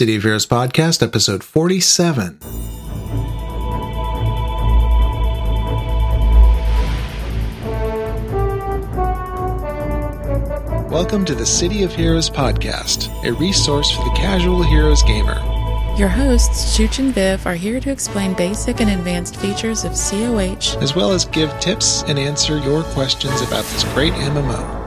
City of Heroes Podcast, episode 47. Welcome to the City of Heroes Podcast, a resource for the casual heroes gamer. Your hosts, Chooch and Viv, are here to explain basic and advanced features of COH. as well as give tips and answer your questions about this great MMO.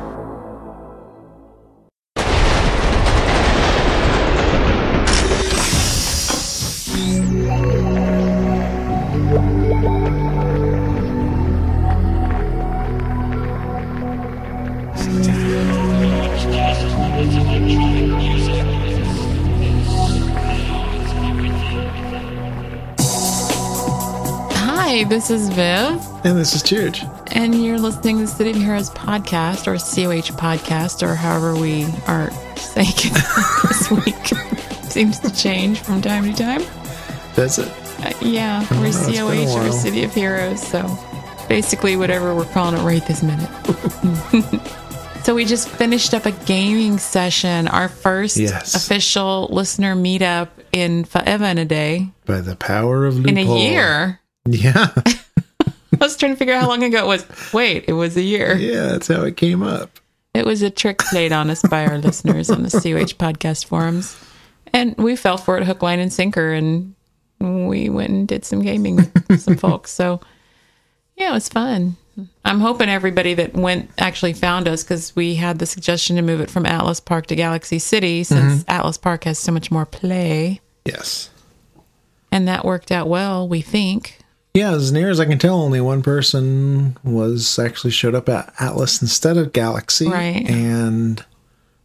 Hi, this is Viv, And this is Chooch. and you're listening to the City of Heroes podcast, or COH podcast, or however we are saying it this week. Seems to change from time to time. That's it. Uh, yeah, we're know, it's been a COH or. City of Heroes, so basically whatever we're calling it right this minute. so we just finished up a gaming session, our first Yes. official listener meetup in forever and a day. By the power of In a year. Yeah. I was trying to figure out how long ago it was. Wait, it was a year. yeah, that's how it came up. It was a trick played on us by our listeners on the COH podcast forums. And we fell for it hook, line, and sinker. And we went and did some gaming with some folks. So, yeah, it was fun. I'm hoping everybody that went actually found us because we had the suggestion to move it from Atlas Park to Galaxy City since mm-hmm. Atlas Park has so much more play. Yes. And that worked out well, we think. Yeah, as near as I can tell, only one person was actually showed up at Atlas instead of Galaxy. Right. And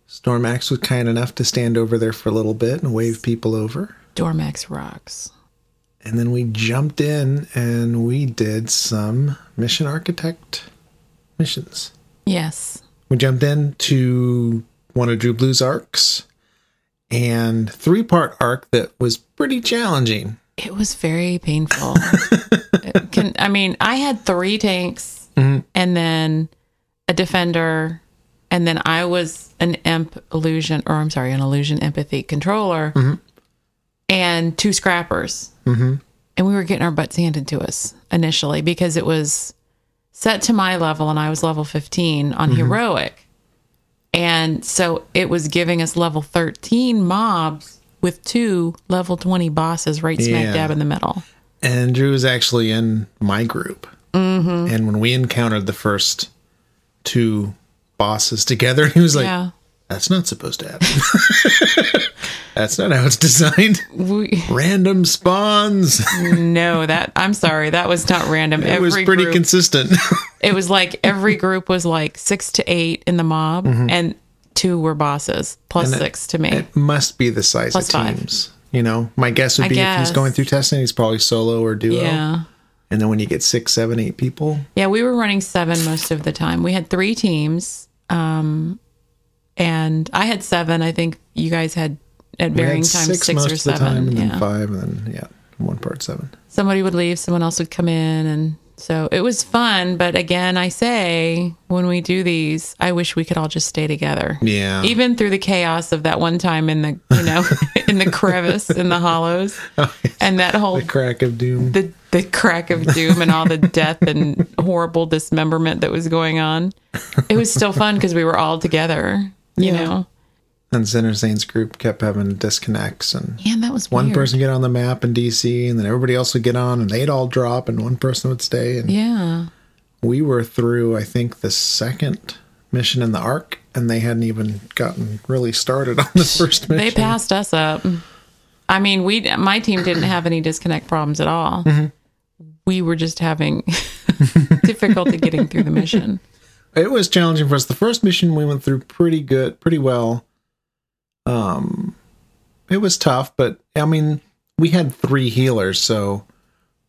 Stormax was kind enough to stand over there for a little bit and wave people over. Dormax rocks. And then we jumped in and we did some mission architect missions. Yes. We jumped into one of Drew Blue's arcs and three part arc that was pretty challenging. It was very painful. Can, I mean, I had three tanks mm-hmm. and then a defender, and then I was an imp illusion, or I'm sorry, an illusion empathy controller, mm-hmm. and two scrappers. Mm-hmm. And we were getting our butts handed to us initially because it was set to my level and I was level 15 on mm-hmm. heroic. And so it was giving us level 13 mobs with two level 20 bosses right smack Yeah. dab in the middle. And Drew was actually in my group. Mm-hmm. And when we encountered the first two bosses together, he was like, yeah. That's not supposed to happen. That's not how it's designed. We, Random spawns. no, that I'm sorry, that was not random. It was pretty group, consistent. it was like every group was like six to eight in the mob, and two were bosses, plus. It- six to me. It must be the size Plus of five. teams. You know, my guess would be if he's going through testing, he's probably solo or duo. yeah. And then when you get six, seven, eight people, Yeah, we were running seven most of the time. We had three teams, um, and I had seven. I think you guys had at varying times six, six, most or of the seven. time, and yeah. then five, and then yeah, one part seven. somebody would leave, someone else would come in, and so it was fun. But again, I say when we do these, I wish we could all just stay together. Yeah. Even through the chaos of that one time in the you know in the crevice in the hollows, oh, and that whole the crack of doom. the the crack of doom and all the death and horrible dismemberment that was going on. It was still fun because we were all together. You Yeah. know, and Sinner Saints group kept having disconnects, and yeah, that was one weird. person get on the map in DC, and then everybody else would get on, and they'd all drop, and one person would stay. And Yeah, we were through, I think, the second mission in the arc, and they hadn't even gotten really started on the first mission. they passed us up. I mean, we my team didn't have any disconnect problems at all. Mm-hmm. We were just having difficulty getting through the mission. it was challenging for us. The first mission we went through pretty good, pretty well. Um, it was tough, but I mean, we had three healers, so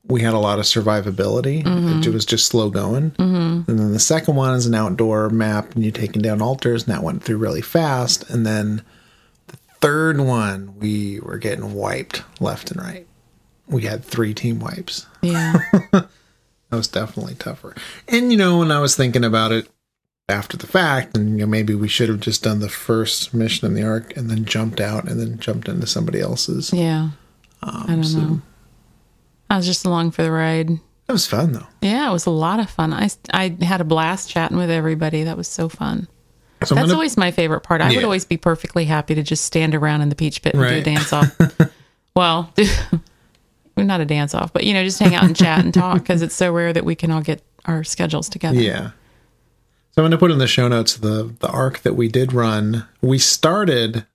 we had a lot of survivability. It was just slow going. Mm-hmm. And then the second one is an outdoor map, and you're taking down altars, and that went through really fast. And then the third one, we were getting wiped left and right. We had three team wipes. Yeah, That was definitely tougher. And you know, when I was thinking about it, after the fact, and you know maybe we should have just done the first mission in the arc and then jumped out and then jumped into somebody else's. Yeah. Um, I don't so- know. I was just along for the ride. That was fun though. Yeah, it was a lot of fun. I, I had a blast chatting with everybody. That was so fun. So That's gonna- always my favorite part. I would always be perfectly happy to just stand around in the peach pit and Right. do a dance off. well, not a dance off, but you know, just hang out and chat and talk because it's so rare that we can all get our schedules together. Yeah. So I'm going to put in the show notes the the arc that we did run. We started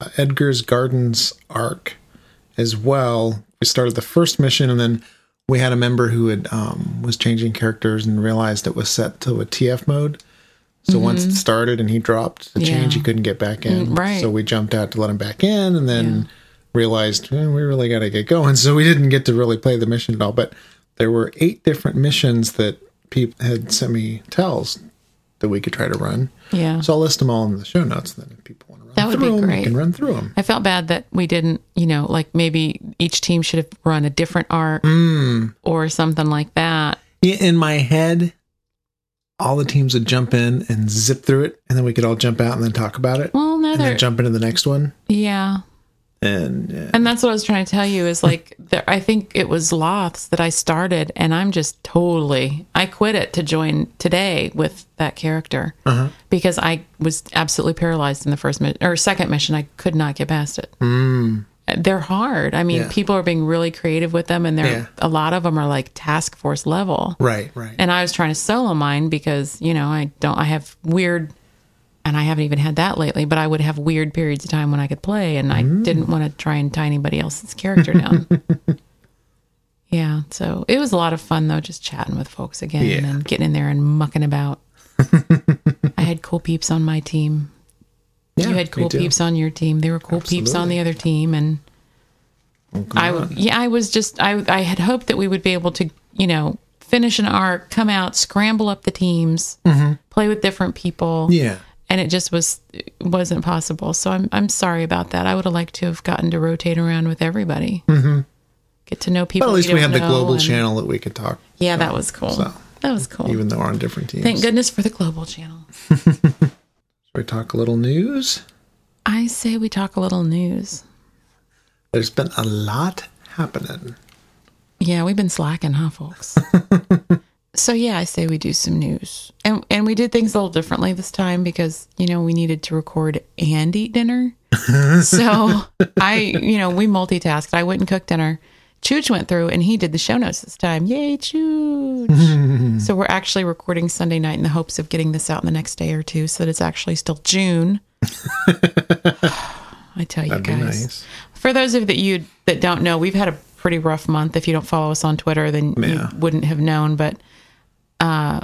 uh, Edgar's Gardens arc as well. We started the first mission, and then we had a member who had um, was changing characters and realized it was set to a TF mode. So once it started and he dropped the change, he couldn't get back in. Mm, right. So we jumped out to let him back in, and then realized "Eh, we really got to get going. So we didn't get to really play the mission at all. But there were eight different missions that people had sent me tells that we could try to run. Yeah. So I'll list them all in the show notes. Then if people want to run That would through be them, we great. can run through them. I felt bad that we didn't, you know, like maybe each team should have run a different arc Mm. or something like that. In my head, all the teams would jump in and zip through it, and then we could all jump out and then talk about it, Well, no, and then jump into the next one. yeah. And uh, And that's what I was trying to tell you is like, there, I think it was Loths that I started, and I'm just totally, I quit it to join today with that character because I was absolutely paralyzed in the first mission or second mission. I could not get past it. Mm. They're hard. I mean, Yeah. people are being really creative with them, and they're Yeah. a lot of them are like task force level. right, right. And I was trying to solo mine because, you know, I don't, I have weird, and I haven't even had that lately, but I would have weird periods of time when I could play, and I didn't want to try and tie anybody else's character down. yeah. So it was a lot of fun, though, just chatting with folks again Yeah. and getting in there and mucking about. I had cool peeps on my team. yeah, you had cool peeps on your team. There were cool peeps on the other team, and I on. yeah, I was just I I had hoped that we would be able to you know finish an arc, come out, scramble up the teams, play with different people, Mm-hmm. yeah. And it just was wasn't possible. So I'm I'm sorry about that. I would have liked to have gotten to rotate around with everybody, mm-hmm. get to know people. But at least we had the global and- channel that we could talk. Yeah, that was cool. So that was cool. even though we're on different teams, Thank goodness for the global channel. Should we talk a little news? I say we talk a little news. There's been a lot happening. Yeah, we've been slacking, huh, folks? so yeah, I say we do some news, and and we did things a little differently this time because you know we needed to record and eat dinner. so I, you know, we multitasked. I went and cooked dinner. Chooch went through and he did the show notes this time. Yay, Chooch! so we're actually recording Sunday night in the hopes of getting this out in the next day or two, so that it's actually still June. I tell you That'd guys nice. for those of that you that don't know, we've had a pretty rough month. If you don't follow us on Twitter, then Yeah. you wouldn't have known. But Uh,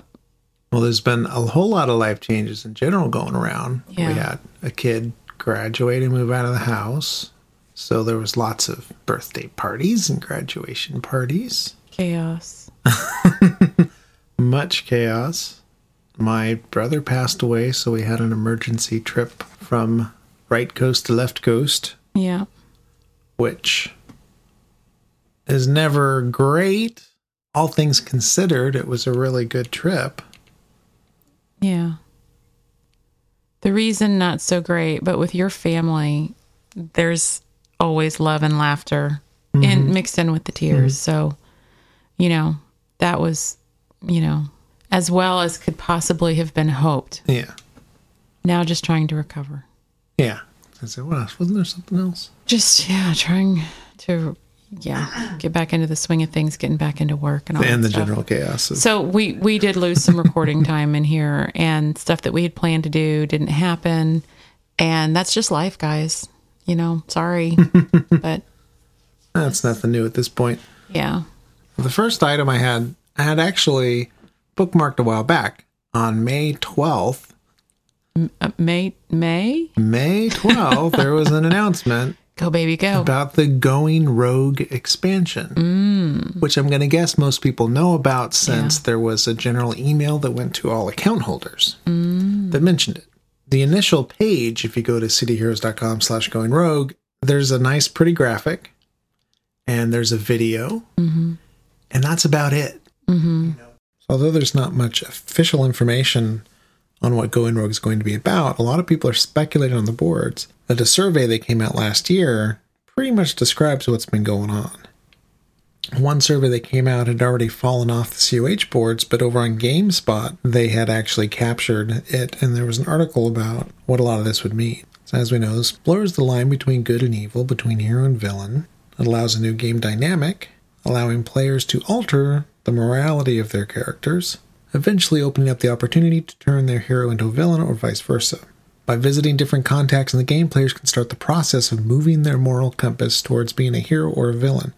well, there's been a whole lot of life changes in general going around. Yeah. We had a kid graduate and move out of the house. So there was lots of birthday parties and graduation parties. chaos. Much chaos. My brother passed away, so we had an emergency trip from right coast to left coast, Yeah, which is never great. All things considered, it was a really good trip. yeah. The reason not so great, but with your family, there's always love and laughter and mm-hmm. mixed in with the tears. Mm-hmm. So, you know, that was, you know, as well as could possibly have been hoped. Yeah. Now just trying to recover. Yeah. I said, what else? Wasn't there something else? just yeah trying to yeah get back into the swing of things getting back into work and all and the stuff. general chaos. Of, so we we did lose some recording time in here and stuff that we had planned to do didn't happen and that's just life guys you know sorry but that's nothing new at this point. yeah The first item I had, I had actually bookmarked a while back on May 12th. uh, may may May 12th, there was an announcement go baby go about the Going Rogue expansion, mm. which I'm going to guess most people know about since Yeah. there was a general email that went to all account holders mm. that mentioned it. The initial page, if you go to cityheroes.com slash going rogue, there's a nice, pretty graphic and there's a video, mm-hmm. and that's about it. You know, although there's not much official information on what Going Rogue is going to be about, a lot of people are speculating on the boards that a survey that came out last year pretty much describes what's been going on. One survey that came out had already fallen off the COH boards, but over on GameSpot, they had actually captured it, and there was an article about what a lot of this would mean. So as we know, this blurs the line between good and evil, between hero and villain. It allows a new game dynamic, allowing players to alter the morality of their characters, eventually opening up the opportunity to turn their hero into a villain or vice versa. By visiting different contacts in the game, players can start the process of moving their moral compass towards being a hero or a villain.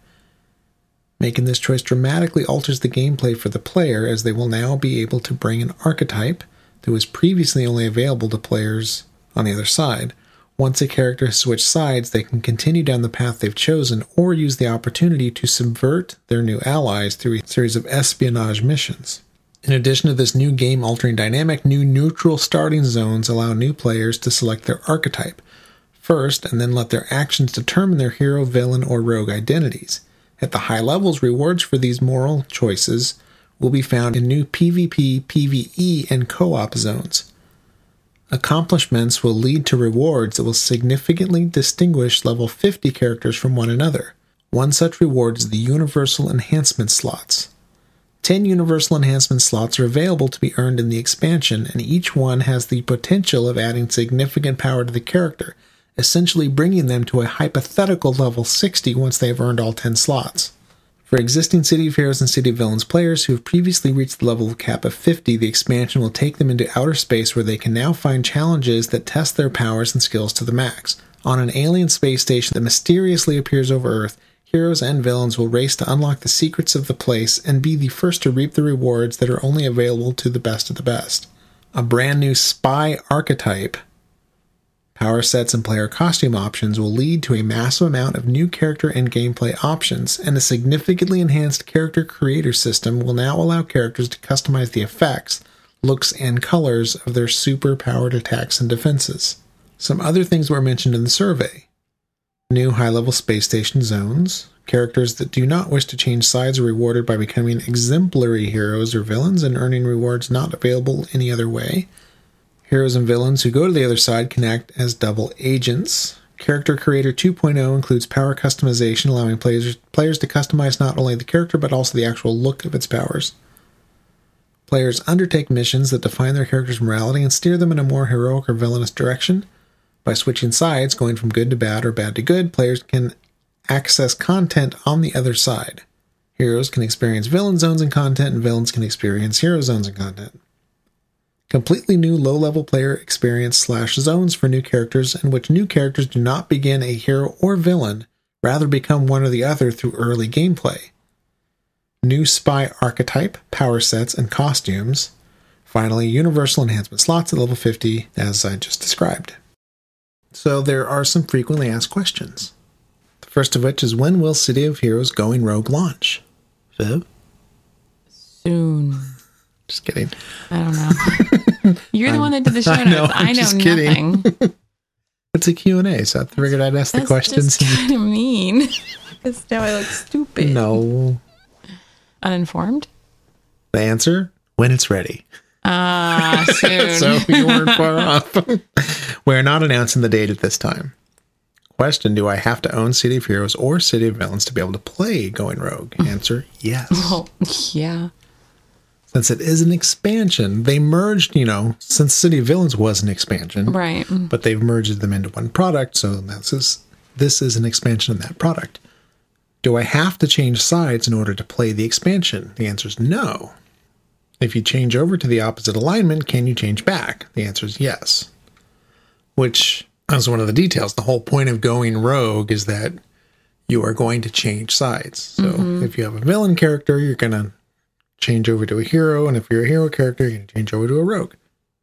Making this choice dramatically alters the gameplay for the player, as they will now be able to bring an archetype that was previously only available to players on the other side. Once a character has switched sides, they can continue down the path they've chosen or use the opportunity to subvert their new allies through a series of espionage missions. In addition to this new game altering dynamic, new neutral starting zones allow new players to select their archetype first and then let their actions determine their hero, villain, or rogue identities. At the high levels, rewards for these moral choices will be found in new PvP, PvE, and co op zones. Accomplishments will lead to rewards that will significantly distinguish level 50 characters from one another. One such reward is the Universal Enhancement slots. 10 Universal Enhancement slots are available to be earned in the expansion, and each one has the potential of adding significant power to the character, essentially bringing them to a hypothetical level 60 once they have earned all 10 slots. For existing City of Heroes and City of Villains players who have previously reached the level cap of 50, the expansion will take them into outer space where they can now find challenges that test their powers and skills to the max. On an alien space station that mysteriously appears over Earth, heroes and villains will race to unlock the secrets of the place and be the first to reap the rewards that are only available to the best of the best. A brand new spy archetype Power sets and player costume options will lead to a massive amount of new character and gameplay options, and a significantly enhanced character creator system will now allow characters to customize the effects, looks, and colors of their super powered attacks and defenses. Some other things were mentioned in the survey new high level space station zones, characters that do not wish to change sides are rewarded by becoming exemplary heroes or villains and earning rewards not available any other way. Heroes and villains who go to the other side can act as double agents. Character Creator 2.0 includes power customization, allowing players, players to customize not only the character but also the actual look of its powers. Players undertake missions that define their character's morality and steer them in a more heroic or villainous direction. By switching sides, going from good to bad or bad to good, players can access content on the other side. Heroes can experience villain zones and content, and villains can experience hero zones and content completely new low level player experience slash zones for new characters in which new characters do not begin a hero or villain, rather become one or the other through early gameplay. New spy archetype, power sets, and costumes. Finally, universal enhancement slots at level 50, as I just described. So there are some frequently asked questions. The first of which is when will City of Heroes Going Rogue launch? Viv? Soon. Just kidding. I don't know. You're the one that did the show notes. I know, I know nothing. it's a Q&A, so I figured I'd ask That's the questions. Just kind of mean. Because now I look stupid. No. Uninformed? The answer? When it's ready. Ah, soon. so you weren't far off. We're not announcing the date at this time. Question Do I have to own City of Heroes or City of Villains to be able to play Going Rogue? Answer Yes. Well, yeah since it is an expansion, they merged, you know, since City of Villains was an expansion. Right. But they've merged them into one product, so this is this is an expansion of that product. Do I have to change sides in order to play the expansion? The answer is no. If you change over to the opposite alignment, can you change back? The answer is yes. Which is one of the details. The whole point of going rogue is that you are going to change sides. So mm-hmm. if you have a villain character, you're going to change over to a hero, and if you're a hero character, you can change over to a rogue.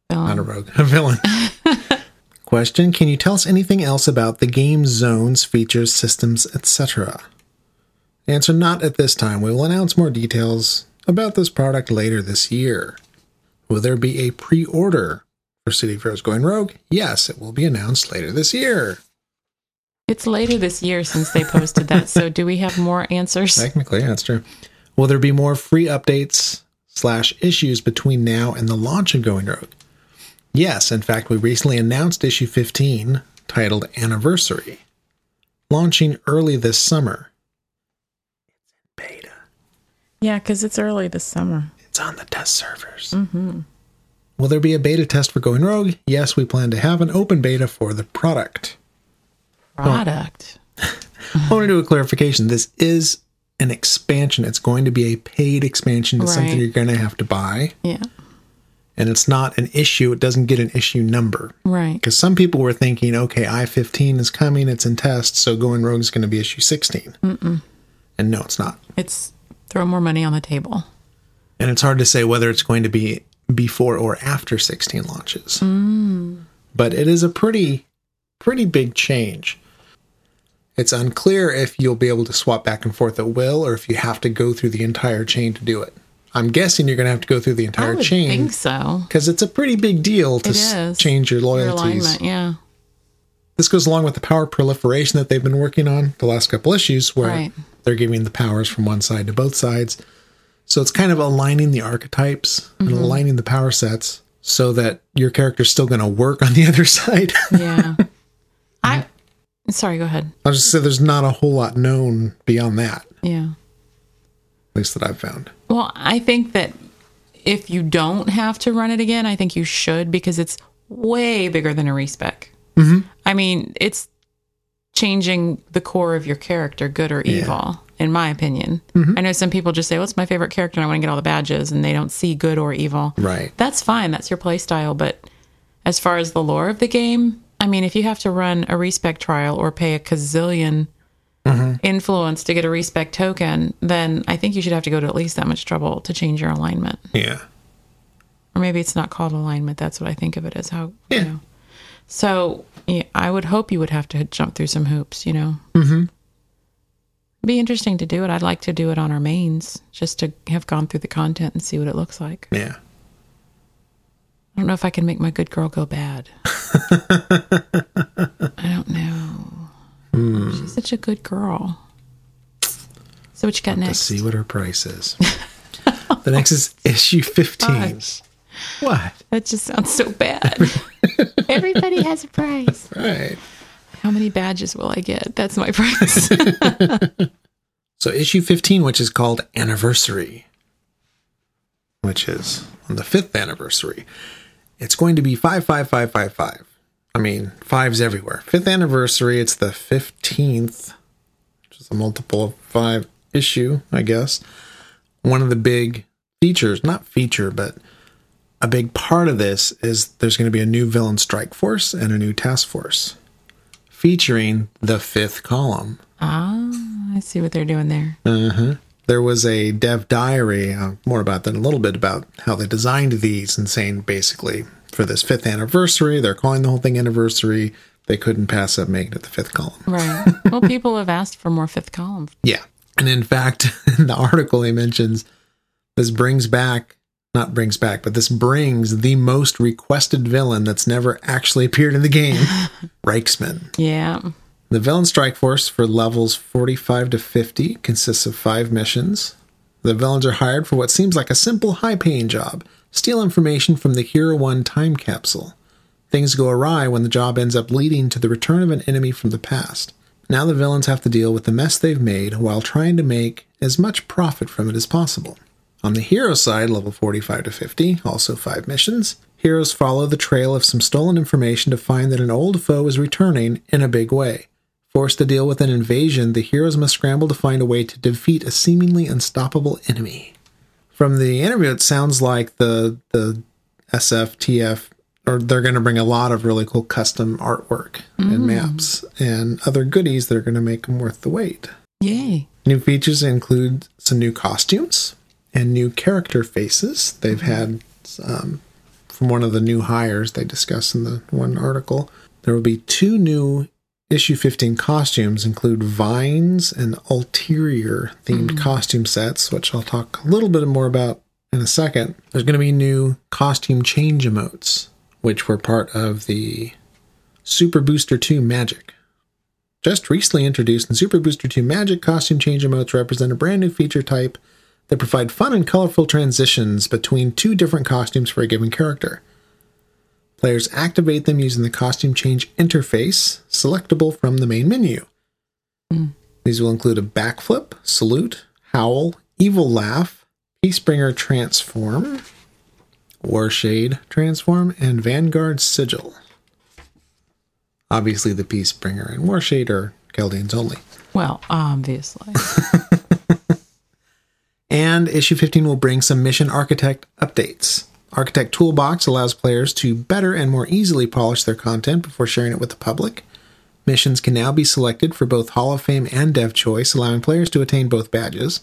Not a rogue, a villain. Question Can you tell us anything else about the game zones, features, systems, etc.? Answer Not at this time. We will announce more details about this product later this year. Will there be a pre order for City of Heroes Going Rogue? Yes, it will be announced later this year. It's later this year since they posted that, so do we have more answers? Technically, that's true. Will there be more free updates slash issues between now and the launch of Going Rogue? Yes, in fact, we recently announced issue 15 titled Anniversary, launching early this summer. It's in beta. Yeah, because it's early this summer. It's on the test servers. Mm-hmm. Will there be a beta test for Going Rogue? Yes, we plan to have an open beta for the product. Product. I want to do a clarification. This is an expansion. It's going to be a paid expansion. It's something you're going to have to buy. Yeah. And it's not an issue. It doesn't get an issue number. Right. Because some people were thinking, okay, I 15 is coming, it's in test, so Going Rogue is going to be issue 16. Mm-mm. And no, it's not. It's throw more money on the table. And it's hard to say whether it's going to be before or after 16 launches. But it is a pretty, pretty big change. It's unclear if you'll be able to swap back and forth at will or if you have to go through the entire chain to do it. I'm guessing you're going to have to go through the I entire would chain think so. because it's a pretty big deal to s- change your Your loyalties. alignment, yeah. This goes along with the power proliferation that they've been working on the last couple issues, where Right. They're giving the powers from one side to both sides. So it's kind of aligning the archetypes and Mm-hmm. aligning the power sets so that your character's still going to work on the other side. Yeah. I sorry, go ahead. I'll just say there's not a whole lot known beyond that, Yeah. at least that I've found. Well, I think that if you don't have to run it again, I think you should because it's way bigger than a respec. Mm-hmm. I mean, it's changing the core of your character, good or evil, in my opinion. Mm-hmm. I know some people just say, "What's my favorite character?" and I want to get all the badges, and they don't see good or evil. Right. That's fine. That's your play style. But as far as the lore of the game, I mean, if you have to run a respect trial or pay a gazillion mm-hmm. influence to get a respect token, then I think you should have to go to at least that much trouble to change your alignment. Yeah. Or maybe it's not called alignment. That's what I think of it as. How Yeah. you know. So yeah, I would hope you would have to jump through some hoops. You know. Mm-hmm. Be interesting to do it. I'd like to do it on our mains, just to have gone through the content and see what it looks like. Yeah. I don't know if I can make my good girl go bad. I don't know. She's such a good girl. So what you got next? Let's next? see what her price is. the next is issue 15. Gosh, What? that just sounds so bad. Everybody has a price. Right. How many badges will I get? That's my price. So issue 15, which is called Anniversary, which is on the fifth anniversary, it's going to be 55555. I mean, fives everywhere. Fifth anniversary, it's the 15th, which is a multiple of five issue, I guess. One of the big features, not feature, but a big part of this is there's going to be a new villain strike force and a new task force featuring the fifth column. ah, I see what they're doing there. Uh-huh. there was a dev diary, uh, more about that in a little bit, about how they designed these and saying basically for this fifth anniversary, they're calling the whole thing anniversary. They couldn't pass up making it the fifth column. Right. Well, people have asked for more fifth column. Yeah. And in fact, in the article, he mentions this brings back, not brings back, but this brings the most requested villain that's never actually appeared in the game Reichsman. Yeah. The Villain Strike Force for levels 45 to 50 consists of five missions. The villains are hired for what seems like a simple, high paying job steal information from the Hero 1 time capsule. Things go awry when the job ends up leading to the return of an enemy from the past. Now the villains have to deal with the mess they've made while trying to make as much profit from it as possible. On the hero side, level 45 to 50, also five missions, heroes follow the trail of some stolen information to find that an old foe is returning in a big way. Forced to deal with an invasion, the heroes must scramble to find a way to defeat a seemingly unstoppable enemy. From the interview, it sounds like the the SFTF or they're going to bring a lot of really cool custom artwork and mm. maps and other goodies that are going to make them worth the wait. Yay. New features include some new costumes and new character faces. They've had um, from one of the new hires they discuss in the one article. There will be two new issue 15 costumes include vines and ulterior themed costume sets, which I'll talk a little bit more about in a second. There's going to be new costume change emotes, which were part of the Super Booster 2 Magic. Just recently introduced in Super Booster 2 Magic, costume change emotes represent a brand new feature type that provide fun and colorful transitions between two different costumes for a given character. Players activate them using the costume change interface, selectable from the main menu. Hmm. These will include a backflip, salute, howl, evil laugh, Peacebringer transform, Warshade transform, and Vanguard sigil. Obviously, the Peacebringer and Warshade are Kheldians only. Well, obviously. And issue 15 will bring some Mission Architect updates. Architect Toolbox allows players to better and more easily polish their content before sharing it with the public. Missions can now be selected for both Hall of Fame and Dev Choice, allowing players to attain both badges.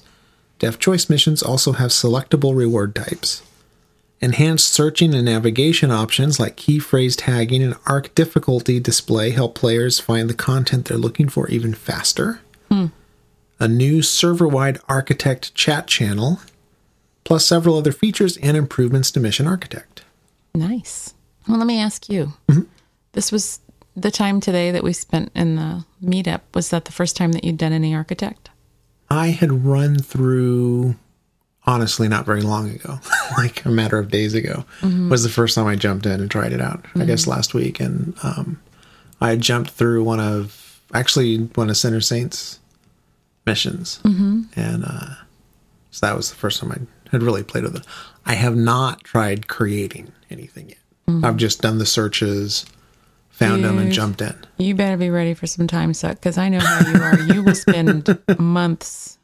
Dev Choice missions also have selectable reward types. Enhanced searching and navigation options like key phrase tagging and arc difficulty display help players find the content they're looking for even faster. A new server wide architect chat channel, plus several other features and improvements to Mission Architect. nice. Well, let me ask you. Mm-hmm. This was the time today that we spent in the meetup. Was that the first time that you'd done any architect? I had run through, honestly, not very long ago, like a matter of days ago, mm-hmm. was the first time I jumped in and tried it out. I guess mm-hmm. last week, and um, I jumped through one of actually one of Sinner Saints missions, and uh, so that was the first time I had really played with it. I have not tried creating anything yet. I've just done the searches, found them, and jumped in. You better be ready for some time suck because I know how you are. you will spend months.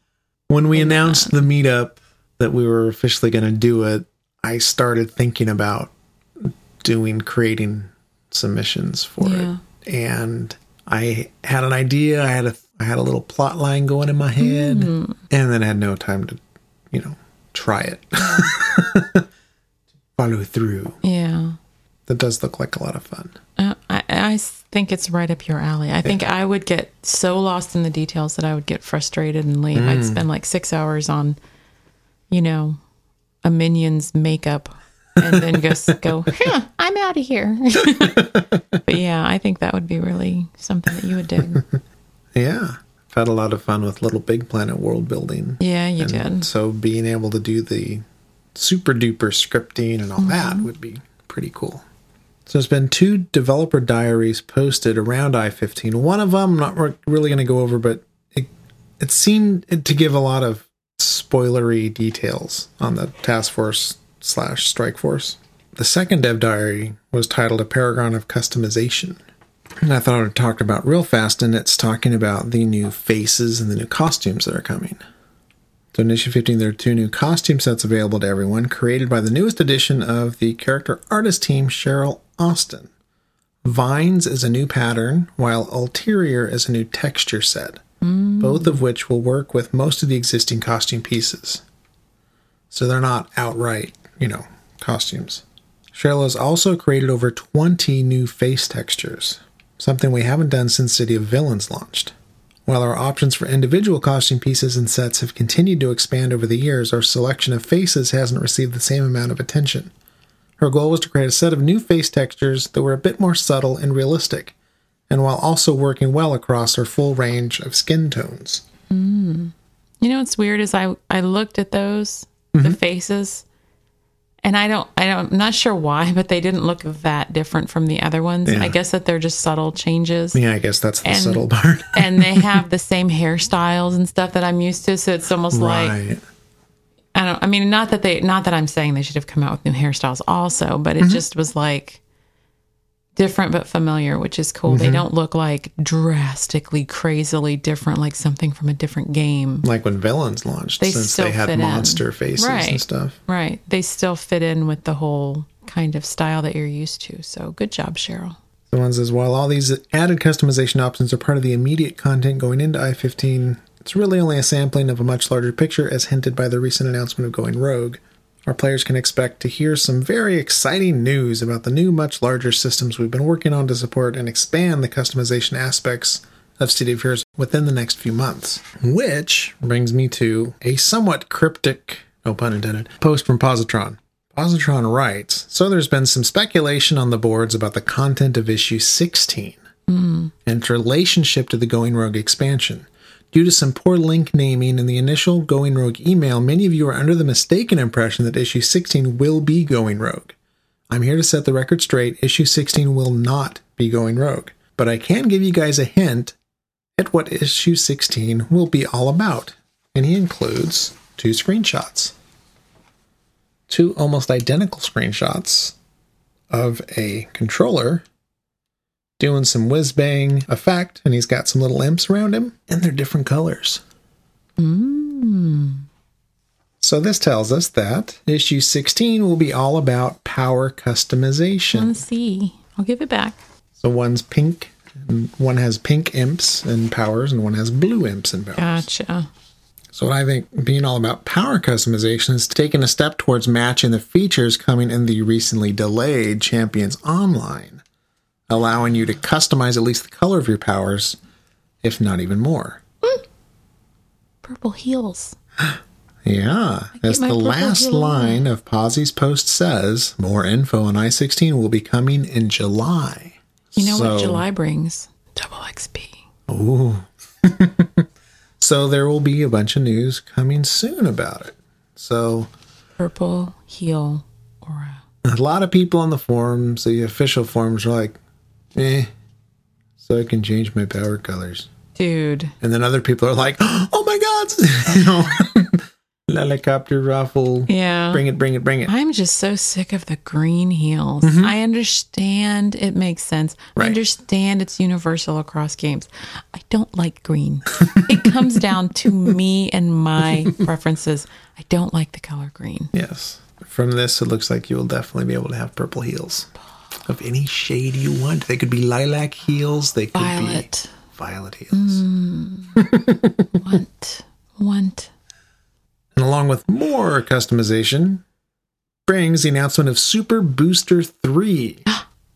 when we announced the meetup that we were officially going to do it, I started thinking about doing creating submissions for Yeah. it, and I had an idea. I had a I had a little plot line going in my head, and then I had no time to, you know, try it, follow through. Yeah. That does look like a lot of fun. Uh, I, I think it's right up your alley. I think I would get so lost in the details that I would get frustrated and leave. I'd spend like six hours on, you know, a minion's makeup and then just go, huh, I'm out of here. but yeah, I think that would be really something that you would dig. Yeah, I've had a lot of fun with Little Big Planet world building. Yeah, you And did. So being able to do the super duper scripting and all mm-hmm. that would be pretty cool. So there's been two developer diaries posted around i15. One of them I'm not re- really going to go over, but it it seemed to give a lot of spoilery details on the task force slash strike force. The second dev diary was titled "A Paragon of Customization." And I thought I would talk about real fast, and it's talking about the new faces and the new costumes that are coming. So in issue 15, there are two new costume sets available to everyone, created by the newest edition of the character artist team, Cheryl Austin. Vines is a new pattern, while Ulterior is a new texture set, both of which will work with most of the existing costume pieces. So they're not outright, you know, costumes. Cheryl has also created over 20 new face textures, something we haven't done since City of Villains launched. While our options for individual costume pieces and sets have continued to expand over the years, our selection of faces hasn't received the same amount of attention. Her goal was to create a set of new face textures that were a bit more subtle and realistic, and while also working well across our full range of skin tones. Mm. You know what's weird is I I looked at those the mm-hmm. faces, and I don't I don't I'm not sure why, but they didn't look that different from the other ones. Yeah. I guess that they're just subtle changes. Yeah, I guess that's the And- subtle part. and they have the same hairstyles and stuff that I'm used to. So it's almost like. I don't. I mean, not that they, not that I'm saying they should have come out with new hairstyles also, but Mm-hmm. it just was like different but familiar, which is cool. Mm-hmm. They don't look like drastically, crazily different, like something from a different game. Like when villains launched, They since still they had fit in. monster faces and stuff. Right? They still fit in with the whole kind of style that you're used to. So good job, Cheryl. The one says, while all these added customization options are part of the immediate content going into i15, it's really only a sampling of a much larger picture as hinted by the recent announcement of going rogue. Our players can expect to hear some very exciting news about the new, much larger systems we've been working on to support and expand the customization aspects of City of Heroes within the next few months. Which brings me to a somewhat cryptic, no pun intended, post from Positron. Positron writes So there's been some speculation on the boards about the content of issue 16 hmm. and its relationship to the Going Rogue expansion. Due to some poor link naming in the initial Going Rogue email, many of you are under the mistaken impression that issue 16 will be Going Rogue. I'm here to set the record straight. Issue 16 will not be going rogue, but I can give you guys a hint at what issue 16 will be all about. And he includes two screenshots. Two almost identical screenshots of a controller doing some whiz bang effect, and he's got some little imps around him, and they're different colors. Mm. So this tells us that issue 16 will be all about power customization. Let's see. I'll give it back. So one's pink, and one has pink imps and powers, and one has blue imps and powers. Gotcha. So what I think being all about power customization is taking a step towards matching the features coming in the recently delayed Champions Online, allowing you to customize at least the color of your powers, if not even more. Mm. Purple heals. Yeah, as the last line of Posi's post says, more info on I-16 will be coming in July. You know So- what July brings? Double XP. Ooh. so there will be a bunch of news coming soon about it. So Purple heal aura. a lot of people on the forums, the official forums, are like, eh, so I can change my power colors. Dude. And then other people are like, oh my god, you know, helicopter raffle, Yeah. bring it, bring it, bring it. I'm just so sick of the green heals. I understand it makes sense. I Mm-hmm. Understand it's universal across games. I don't like green. it comes down to me and my preferences. I don't like the color green. Yes. From this, it looks like you will definitely be able to have purple heals of any shade you want. They could be lilac heals. They could Violet. be violet heals. Hmm. Want. Want. And along with more customization, brings the announcement of Super Booster 3,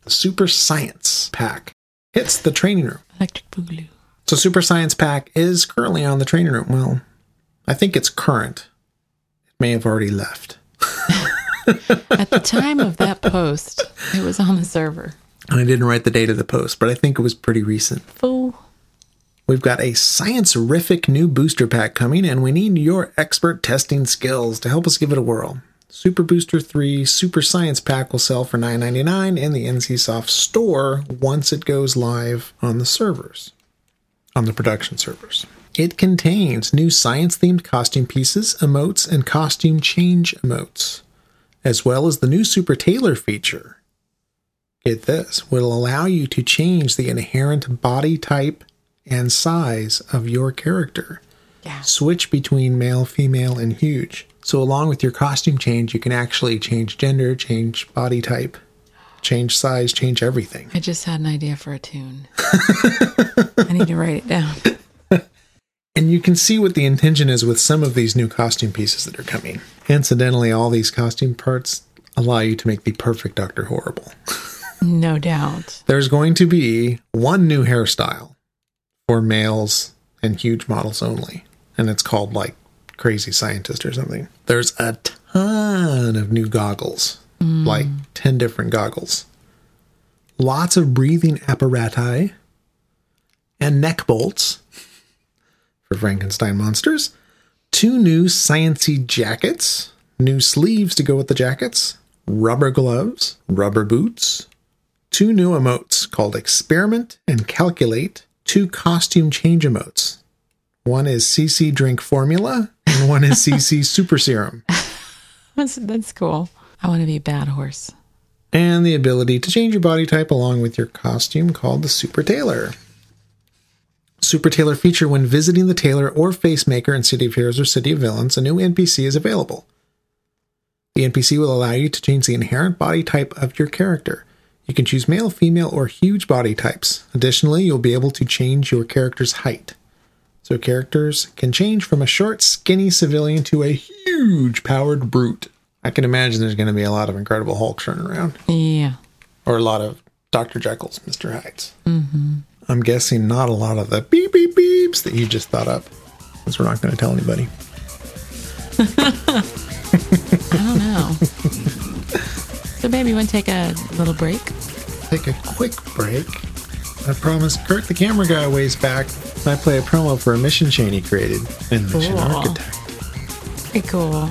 the Super Science Pack. Hits the training room. Electric Boogaloo. So, Super Science Pack is currently on the training room. Well, I think it's current. It may have already left. At the time of that post, it was on the server. And I didn't write the date of the post, but I think it was pretty recent. Fool. We've got a science-rific new booster pack coming, and we need your expert testing skills to help us give it a whirl. Super Booster 3 Super Science Pack will sell for $9.99 in the NCSoft store once it goes live on the servers, on the production servers. It contains new science-themed costume pieces, emotes, and costume change emotes, as well as the new Super Tailor feature. Get this, will allow you to change the inherent body type and size of your character. Yeah. Switch between male, female, and huge. So, along with your costume change, you can actually change gender, change body type, change size, change everything. I just had an idea for a tune. I need to write it down. And you can see what the intention is with some of these new costume pieces that are coming. Incidentally, all these costume parts allow you to make the perfect Dr. Horrible. No doubt. There's going to be one new hairstyle for males and huge models only, and it's called like Crazy Scientist or something. There's a ton of new goggles, mm. like 10 different goggles. Lots of breathing apparatus and neck bolts for Frankenstein monsters. Two new sciency jackets, new sleeves to go with the jackets, rubber gloves, rubber boots, two new emotes called Experiment and Calculate, two costume change emotes. One is CC Drink Formula, and one is CC Super Serum, That's that's cool. I want to be a bad horse. and the ability to change your body type along with your costume called the Super Tailor. Super Tailor feature when visiting the tailor or face maker in City of Heroes or City of Villains, a new NPC is available. The NPC will allow you to change the inherent body type of your character. You can choose male, female, or huge body types. Additionally, you'll be able to change your character's height. So characters can change from a short, skinny civilian to a huge, powered brute. I can imagine there's going to be a lot of Incredible Hulks running around, Yeah. or a lot of Dr. Jekyll's, Mr. Hyde's. Mm-hmm. I'm guessing not a lot of the beep beep beeps that you just thought up, because we're not going to tell anybody. I don't know. so, baby, you want to take a little break? Take a quick break. I promise Kurt, the camera guy, ways back. I play a promo for a mission chain he created in Mission Cool. Architect. Very cool.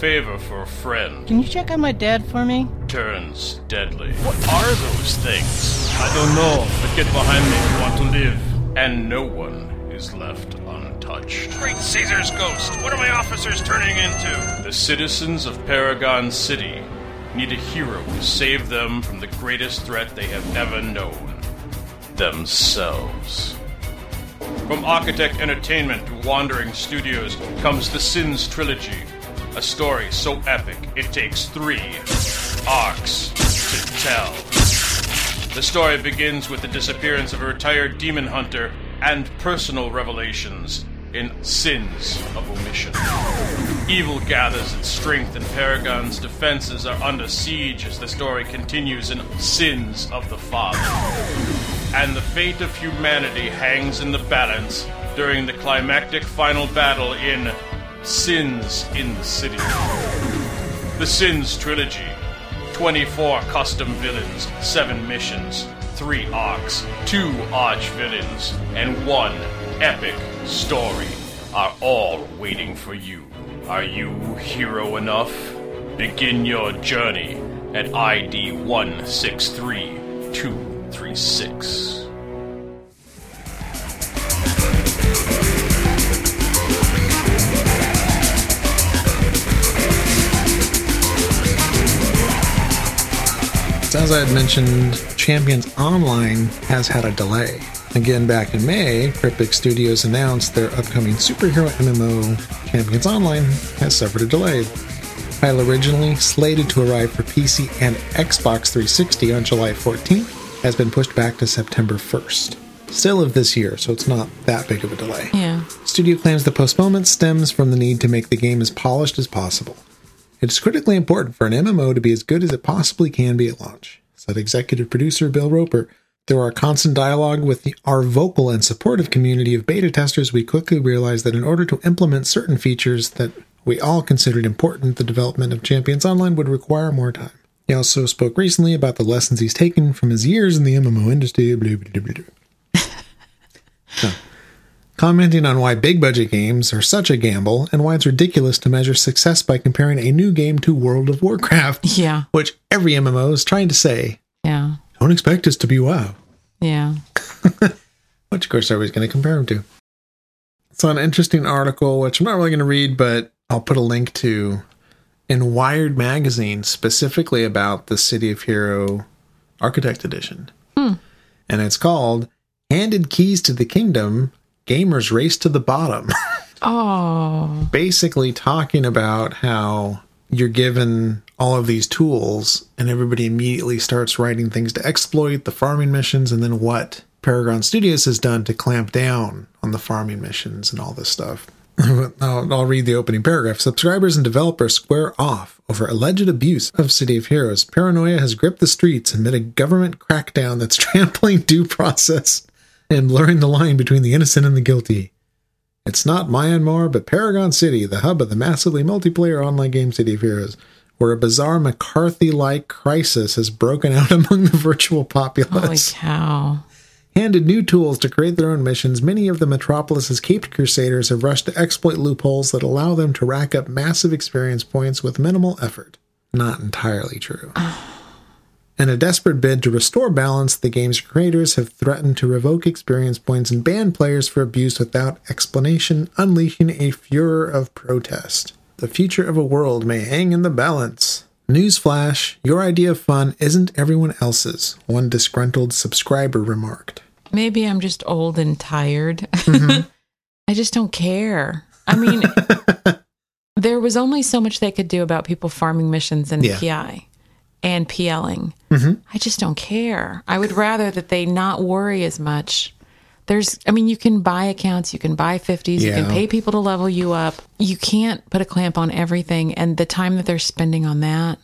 Favor for a friend Can you check on my dad for me? turns deadly. What are those things? I don't know, but get behind me if you want to live. And no one is left untouched. Great Caesar's ghost! What are my officers turning into? The citizens of Paragon City need a hero to save them from the greatest threat they have ever known themselves. From Architect Entertainment to Wandering Studios comes the Sins Trilogy, a story so epic it takes three arcs to tell. The story begins with the disappearance of a retired demon hunter and personal revelations in Sins of Omission. Evil gathers its strength, and Paragon's defenses are under siege as the story continues in Sins of the Father. And the fate of humanity hangs in the balance during the climactic final battle in Sins in the City. The Sins Trilogy 24 custom villains, 7 missions, 3 arcs, 2 arch villains, and 1 epic story are all waiting for you. Are you hero enough? Begin your journey at ID 163236. As I had mentioned, Champions Online has had a delay. Again, back in May, Cryptic Studios announced their upcoming superhero MMO, Champions Online, has suffered a delay. While originally slated to arrive for PC and Xbox 360 on July 14th, has been pushed back to September 1st. Still of this year, so it's not that big of a delay. Yeah. Studio claims the postponement stems from the need to make the game as polished as possible. It is critically important for an MMO to be as good as it possibly can be at launch, said executive producer Bill Roper. Through our constant dialogue with the, our vocal and supportive community of beta testers, we quickly realized that in order to implement certain features that we all considered important, the development of Champions Online would require more time. He also spoke recently about the lessons he's taken from his years in the MMO industry. Blah, blah, blah. So, commenting on why big budget games are such a gamble and why it's ridiculous to measure success by comparing a new game to World of Warcraft, Yeah. which every MMO is trying to say, Yeah. don't expect us to be WoW, Yeah. which of course everybody's going to compare them to. It's an interesting article, which I'm not really going to read, but I'll put a link to in Wired Magazine, specifically about the City of Hero Architect Edition. Hmm. And it's called Handed Keys to the Kingdom Gamers Race to the Bottom. Oh. basically talking about how you're given all of these tools and everybody immediately starts writing things to exploit the farming missions and then what Paragon Studios has done to clamp down on the farming missions and all this stuff. I'll, I'll read the opening paragraph. Subscribers and developers square off over alleged abuse of City of Heroes. Paranoia has gripped the streets amid a government crackdown that's trampling due process and blurring the line between the innocent and the guilty. It's not Myanmar, but Paragon City, the hub of the massively multiplayer online game City of Heroes, where a bizarre McCarthy like crisis has broken out among the virtual populace. Holy cow. Handed new tools to create their own missions, many of the Metropolis's caped crusaders have rushed to exploit loopholes that allow them to rack up massive experience points with minimal effort. Not entirely true. In a desperate bid to restore balance, the game's creators have threatened to revoke experience points and ban players for abuse without explanation, unleashing a furor of protest. The future of a world may hang in the balance. Newsflash, your idea of fun isn't everyone else's, one disgruntled subscriber remarked. Maybe I'm just old and tired. Mm-hmm. I just don't care. I mean, there was only so much they could do about people farming missions and Yeah. PI and PLing. Mm-hmm. I just don't care. I would rather that they not worry as much. There's, I mean, you can buy accounts, you can buy 50s, you can pay people to level you up. You can't put a clamp on everything. And the time that they're spending on that,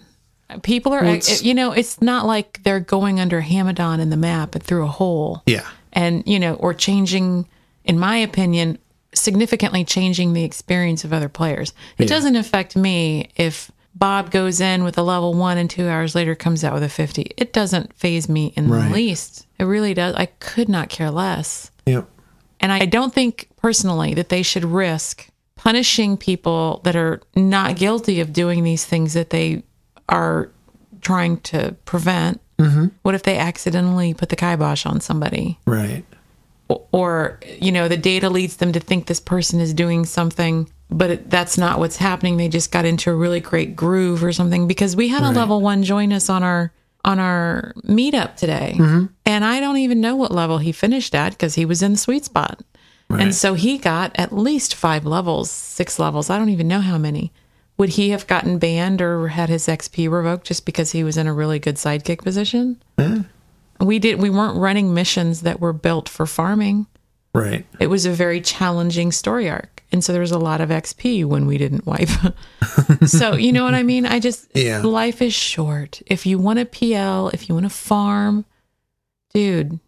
people are, Well, you know, it's not like they're going under Hamidon in the map and through a hole Yeah. and you know or changing in my opinion significantly changing the experience of other players it doesn't affect me if bob goes in with a level one and two hours later comes out with a 50 it doesn't faze me in Right. the least it really does i could not care less Yep. and i don't think personally that they should risk punishing people that are not guilty of doing these things that they are trying to prevent. Mm-hmm. What if they accidentally put the kibosh on somebody? Right. O- Or, you know, the data leads them to think this person is doing something, but it, that's not what's happening. They just got into a really great groove or something because we had a level one join us on our on our meetup today. Mm-hmm. And I don't even know what level he finished at because he was in the sweet spot. Right. And so he got at least five levels, six levels. I don't even know how many. Would he have gotten banned or had his XP revoked just because he was in a really good sidekick position? We did. We weren't running missions that were built for farming. Right. It was a very challenging story arc, and so there was a lot of XP when we didn't wipe. so you know what I mean? I just Yeah. life is short. If you want a PL, if you want to farm, dude,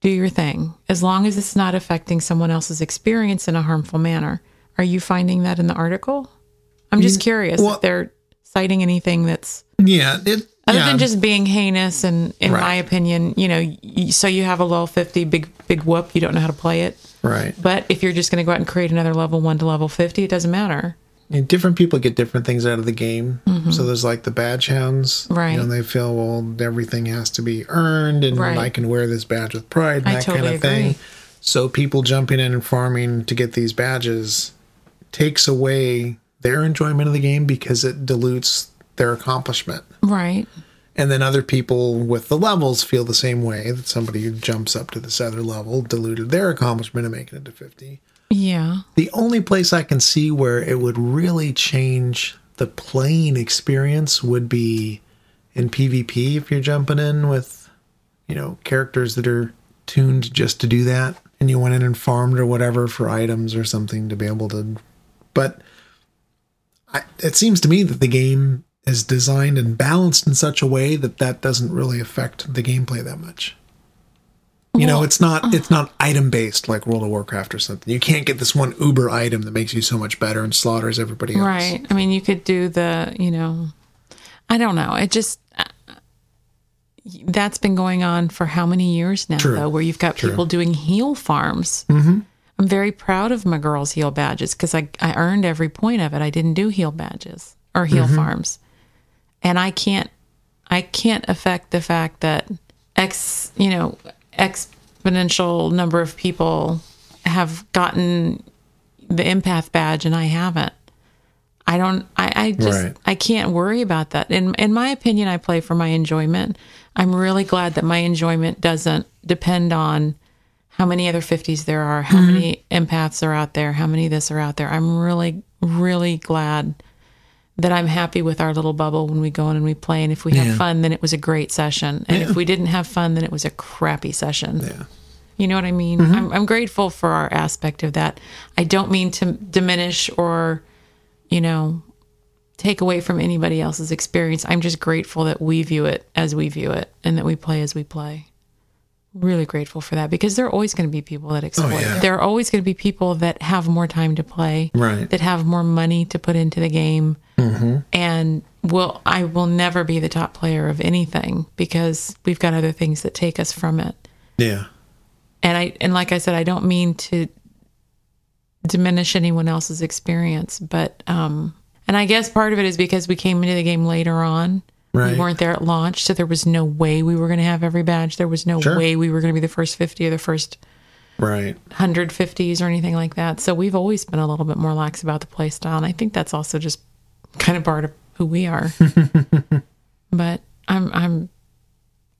do your thing. As long as it's not affecting someone else's experience in a harmful manner. Are you finding that in the article? I'm just mm, curious well- if they're citing anything that's Yeah. It. other yeah. than just being heinous and in Right. my opinion you know so you have a level 50 big big whoop you don't know how to play it right. but if you're just going to go out and create another level 1 to level 50 it doesn't matter And different people get different things out of the game. So there's like the badge hounds. Mm-hmm. Right. You know, they feel, well, everything has to be earned and Right. I can wear this badge with pride and I that totally kind of thing. So people jumping in and farming to get these badges takes away their enjoyment of the game because it dilutes their accomplishment. right And then other people with the levels feel the same way that somebody who jumps up to this other level diluted their accomplishment of making it to 50. yeah The only place I can see where it would really change the playing experience would be in PvP if you're jumping in with, you know, characters that are tuned just to do that and you went in and farmed or whatever for items or something to be able to. But I, it seems to me that the game is designed and balanced in such a way that that doesn't really affect the gameplay that much. You know, it's not it's not item based like World of Warcraft or something. You can't get this one uber item that makes you so much better and slaughters everybody else. right i mean you could do the you know i don't know it just uh, that's been going on for how many years now True. though where you've got True. people doing heal farms mm-hmm. i'm very proud of my girls heal badges because I, I earned every point of it i didn't do heal badges or heal Mm-hmm. farms and i can't i can't affect the fact that x you know exponential number of people have gotten the empath badge and i haven't I don't I, I just Right. I can't worry about that. In in my opinion, I play for my enjoyment. I'm really glad that my enjoyment doesn't depend on how many other 50s there are, how mm-hmm. many empaths are out there, how many this are out there. I'm really, really glad that I'm happy with our little bubble when we go in and we play. And if we Yeah. have fun, then it was a great session. And Yeah. if we didn't have fun, then it was a crappy session. Yeah. You know what I mean? Mm-hmm. I'm, I'm grateful for our aspect of that. I don't mean to diminish or, you know, take away from anybody else's experience. I'm just grateful that we view it as we view it and that we play as we play. Really grateful for that because there are always going to be people that exploit. yeah. There are always going to be people that have more time to play, Right. that have more money to put into the game, and will I will never be the top player of anything because we've got other things that take us from it Yeah. and I and like I said, I don't mean to diminish anyone else's experience, but um, and I guess part of it is because we came into the game later on. Right. We weren't there at launch, so there was no way we were going to have every badge. There was no Sure. way we were going to be the first fifty or the first Right. hundred fifties or anything like that. So we've always been a little bit more lax about the play style, and I think that's also just kind of part of who we are. but I'm I'm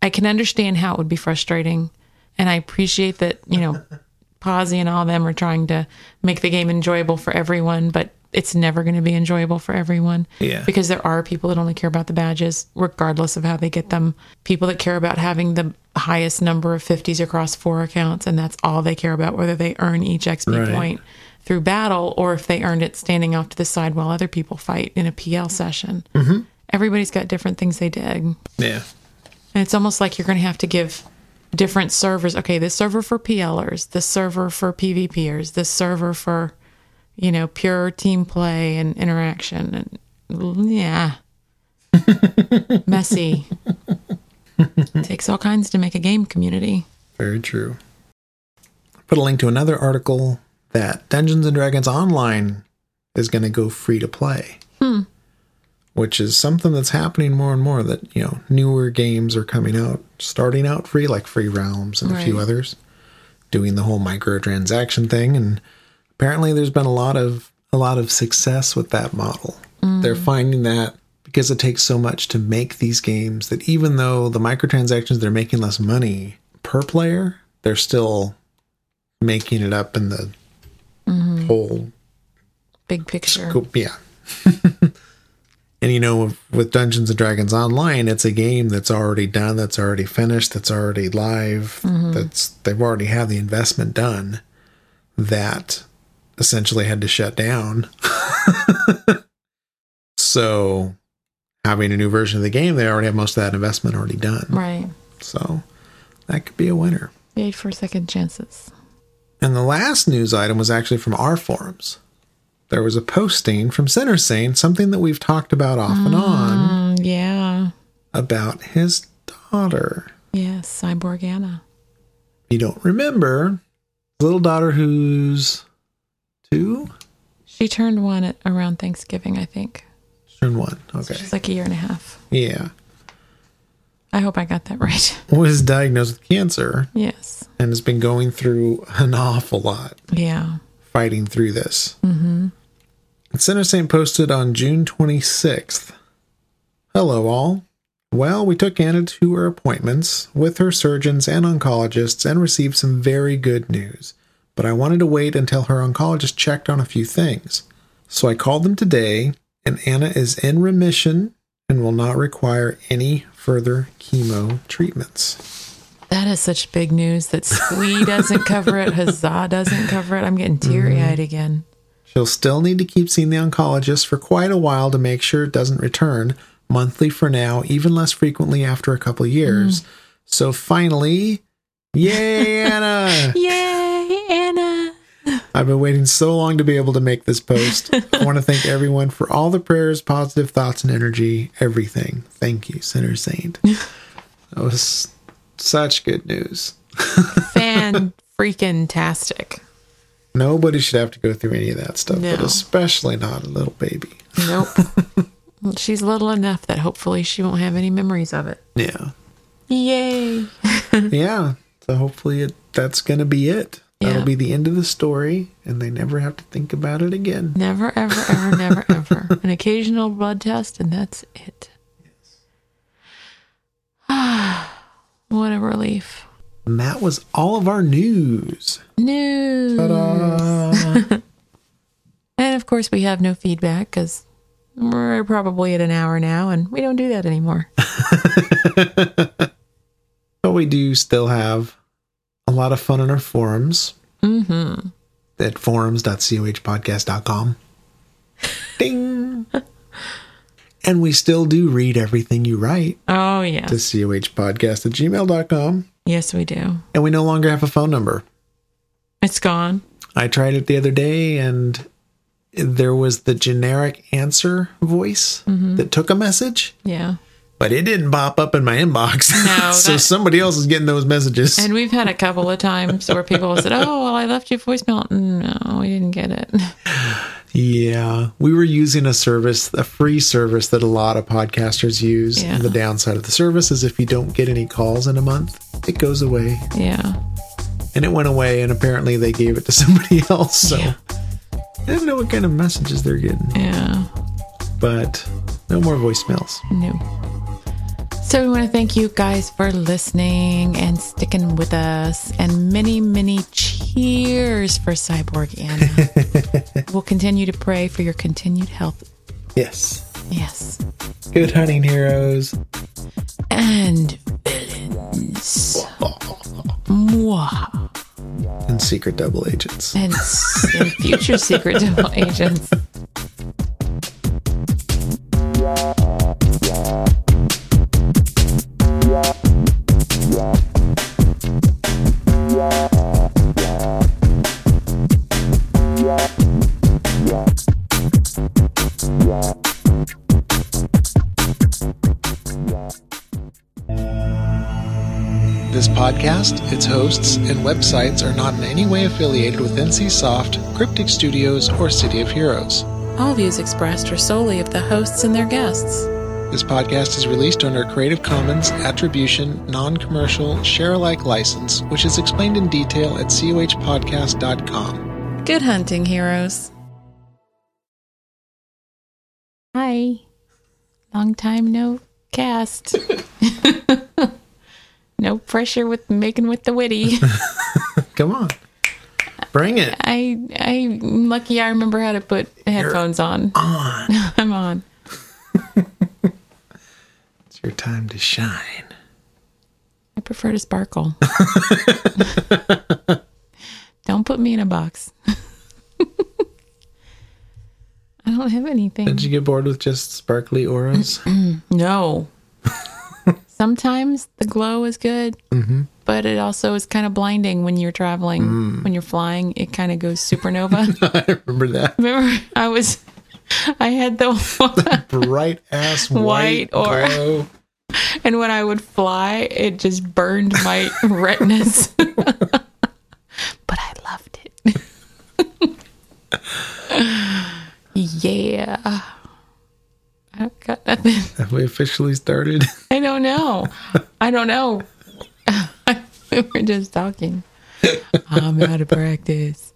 I can understand how it would be frustrating, and I appreciate that you know Posi and all them are trying to make the game enjoyable for everyone, but it's never going to be enjoyable for everyone. Yeah. Because there are people that only care about the badges, regardless of how they get them. People that care about having the highest number of 50s across four accounts, and that's all they care about, whether they earn each XP Right. point through battle or if they earned it standing off to the side while other people fight in a PL session. Mm-hmm. Everybody's got different things they dig. Yeah. And it's almost like you're going to have to give different servers. Okay, this server for PLers, this server for PvPers, this server for, you know, pure team play and interaction. And yeah, messy. Takes all kinds to make a game community. Very true. Put a link to another article that Dungeons and Dragons Online is going to go free to play. Hmm. Which is something that's happening more and more that, you know, newer games are coming out, starting out free, like Free Realms and a few others, doing the whole microtransaction thing. And apparently there's been a lot of a lot of success with that model. They're mm. finding that because it takes so much to make these games that even though the microtransactions they're making less money per player, they're still making it up in the mm-hmm. whole Big picture. scope. Yeah. and you know, with, with Dungeons and Dragons Online, it's a game that's already done, that's already finished, that's already live. Mm-hmm. That's they've already had the investment done. That essentially had to shut down. so having a new version of the game, they already have most of that investment already done. Right. So that could be a winner. Yay for second chances. And the last news item was actually from our forums. There was a posting from Sinner saying something that we've talked about off and on Mm, yeah. about his daughter. Yes, Cyborg Anna. You don't remember, little daughter who's two? She turned one at around Thanksgiving, I think. She Turned one. Okay. She's like a year and a half. Yeah. I hope I got that right. Was diagnosed with cancer yes. and has been going through an awful lot. Yeah. fighting through this. Mm-hmm. Sinner Saint posted on June 26th. Hello, all. Well, we took Anna to her appointments with her surgeons and oncologists and received some very good news. But I wanted to wait until her oncologist checked on a few things. So I called them today, and Anna is in remission and will not require any further chemo treatments. That is such big news that Squee doesn't cover it, Huzzah doesn't cover it. I'm getting teary eyed mm-hmm. again. She'll still need to keep seeing the oncologist for quite a while to make sure it doesn't return, monthly for now, even less frequently after a couple years. Mm. So finally, yay, Anna! Yay. I've been waiting so long to be able to make this post. I want to thank everyone for all the prayers, positive thoughts, and energy, everything. Thank you, Sinner Saint. That was such good news. Fan freaking tastic. Nobody should have to go through any of that stuff, but especially not a little baby. Nope. She's little enough that hopefully she won't have any memories of it. Yeah. Yay. yeah. So hopefully it, that's going to be it. That'll Yeah. be the end of the story, and they never have to think about it again. Never, ever, ever, never, ever. An occasional blood test, and that's it. Yes. Ah, what a relief. And that was all of our news. News. Ta-da. And of course, we have no feedback because we're probably at an hour now, and we don't do that anymore. but we do still have a lot of fun on our forums Mm-hmm. at forums.cohpodcast.com. Ding. and we still do read everything you write Oh, yeah. to cohpodcast at gmail.com. Yes, we do. And we no longer have a phone number. It's gone. I tried it the other day and there was the generic answer voice that took a message, Yeah. But it didn't pop up in my inbox. No, so that- somebody else is getting those messages. And we've had a couple of times where people said, Oh, well, I left you a voicemail. No, we didn't get it. yeah, we were using a service, a free service that a lot of podcasters use. Yeah. And the downside of the service is if you don't get any calls in a month, it goes away. Yeah. And it went away, and apparently they gave it to somebody else. So Yeah. I don't know what kind of messages they're getting, Yeah. But no more voicemails. No. So we want to thank you guys for listening and sticking with us, and many, many cheers for Cyborg Anna. we'll continue to pray for your continued health. Yes. Yes. Good hunting heroes. And villains. Mwah. and secret double agents. And, and future secret double agents. This podcast, its hosts, and websites are not in any way affiliated with NCSoft, Cryptic Studios, or City of Heroes. All views expressed are solely of the hosts and their guests. This podcast is released under a Creative Commons Attribution, Non Commercial, Share Alike license, which is explained in detail at cohpodcast.com. Good hunting, heroes. Hi. Long time no cast. no pressure with making with the witty. Come on. Bring it I I'm lucky I remember how to put headphones on. on. I'm on. It's your time to shine. I prefer to sparkle. Don't put me in a box. I don't have anything. Did you get bored with just sparkly auras? No. Sometimes the glow is good, mm-hmm. But it also is kind of blinding when you're traveling. Mm. When you're flying, it kind of goes supernova. I remember that. Remember, I was, I had the, Bright ass white, White glow. and when I would fly, it just burned my retinas. but I loved it. yeah. I've got nothing. Have we officially started? I don't know. I don't know. we were just talking. Oh, I'm out of practice.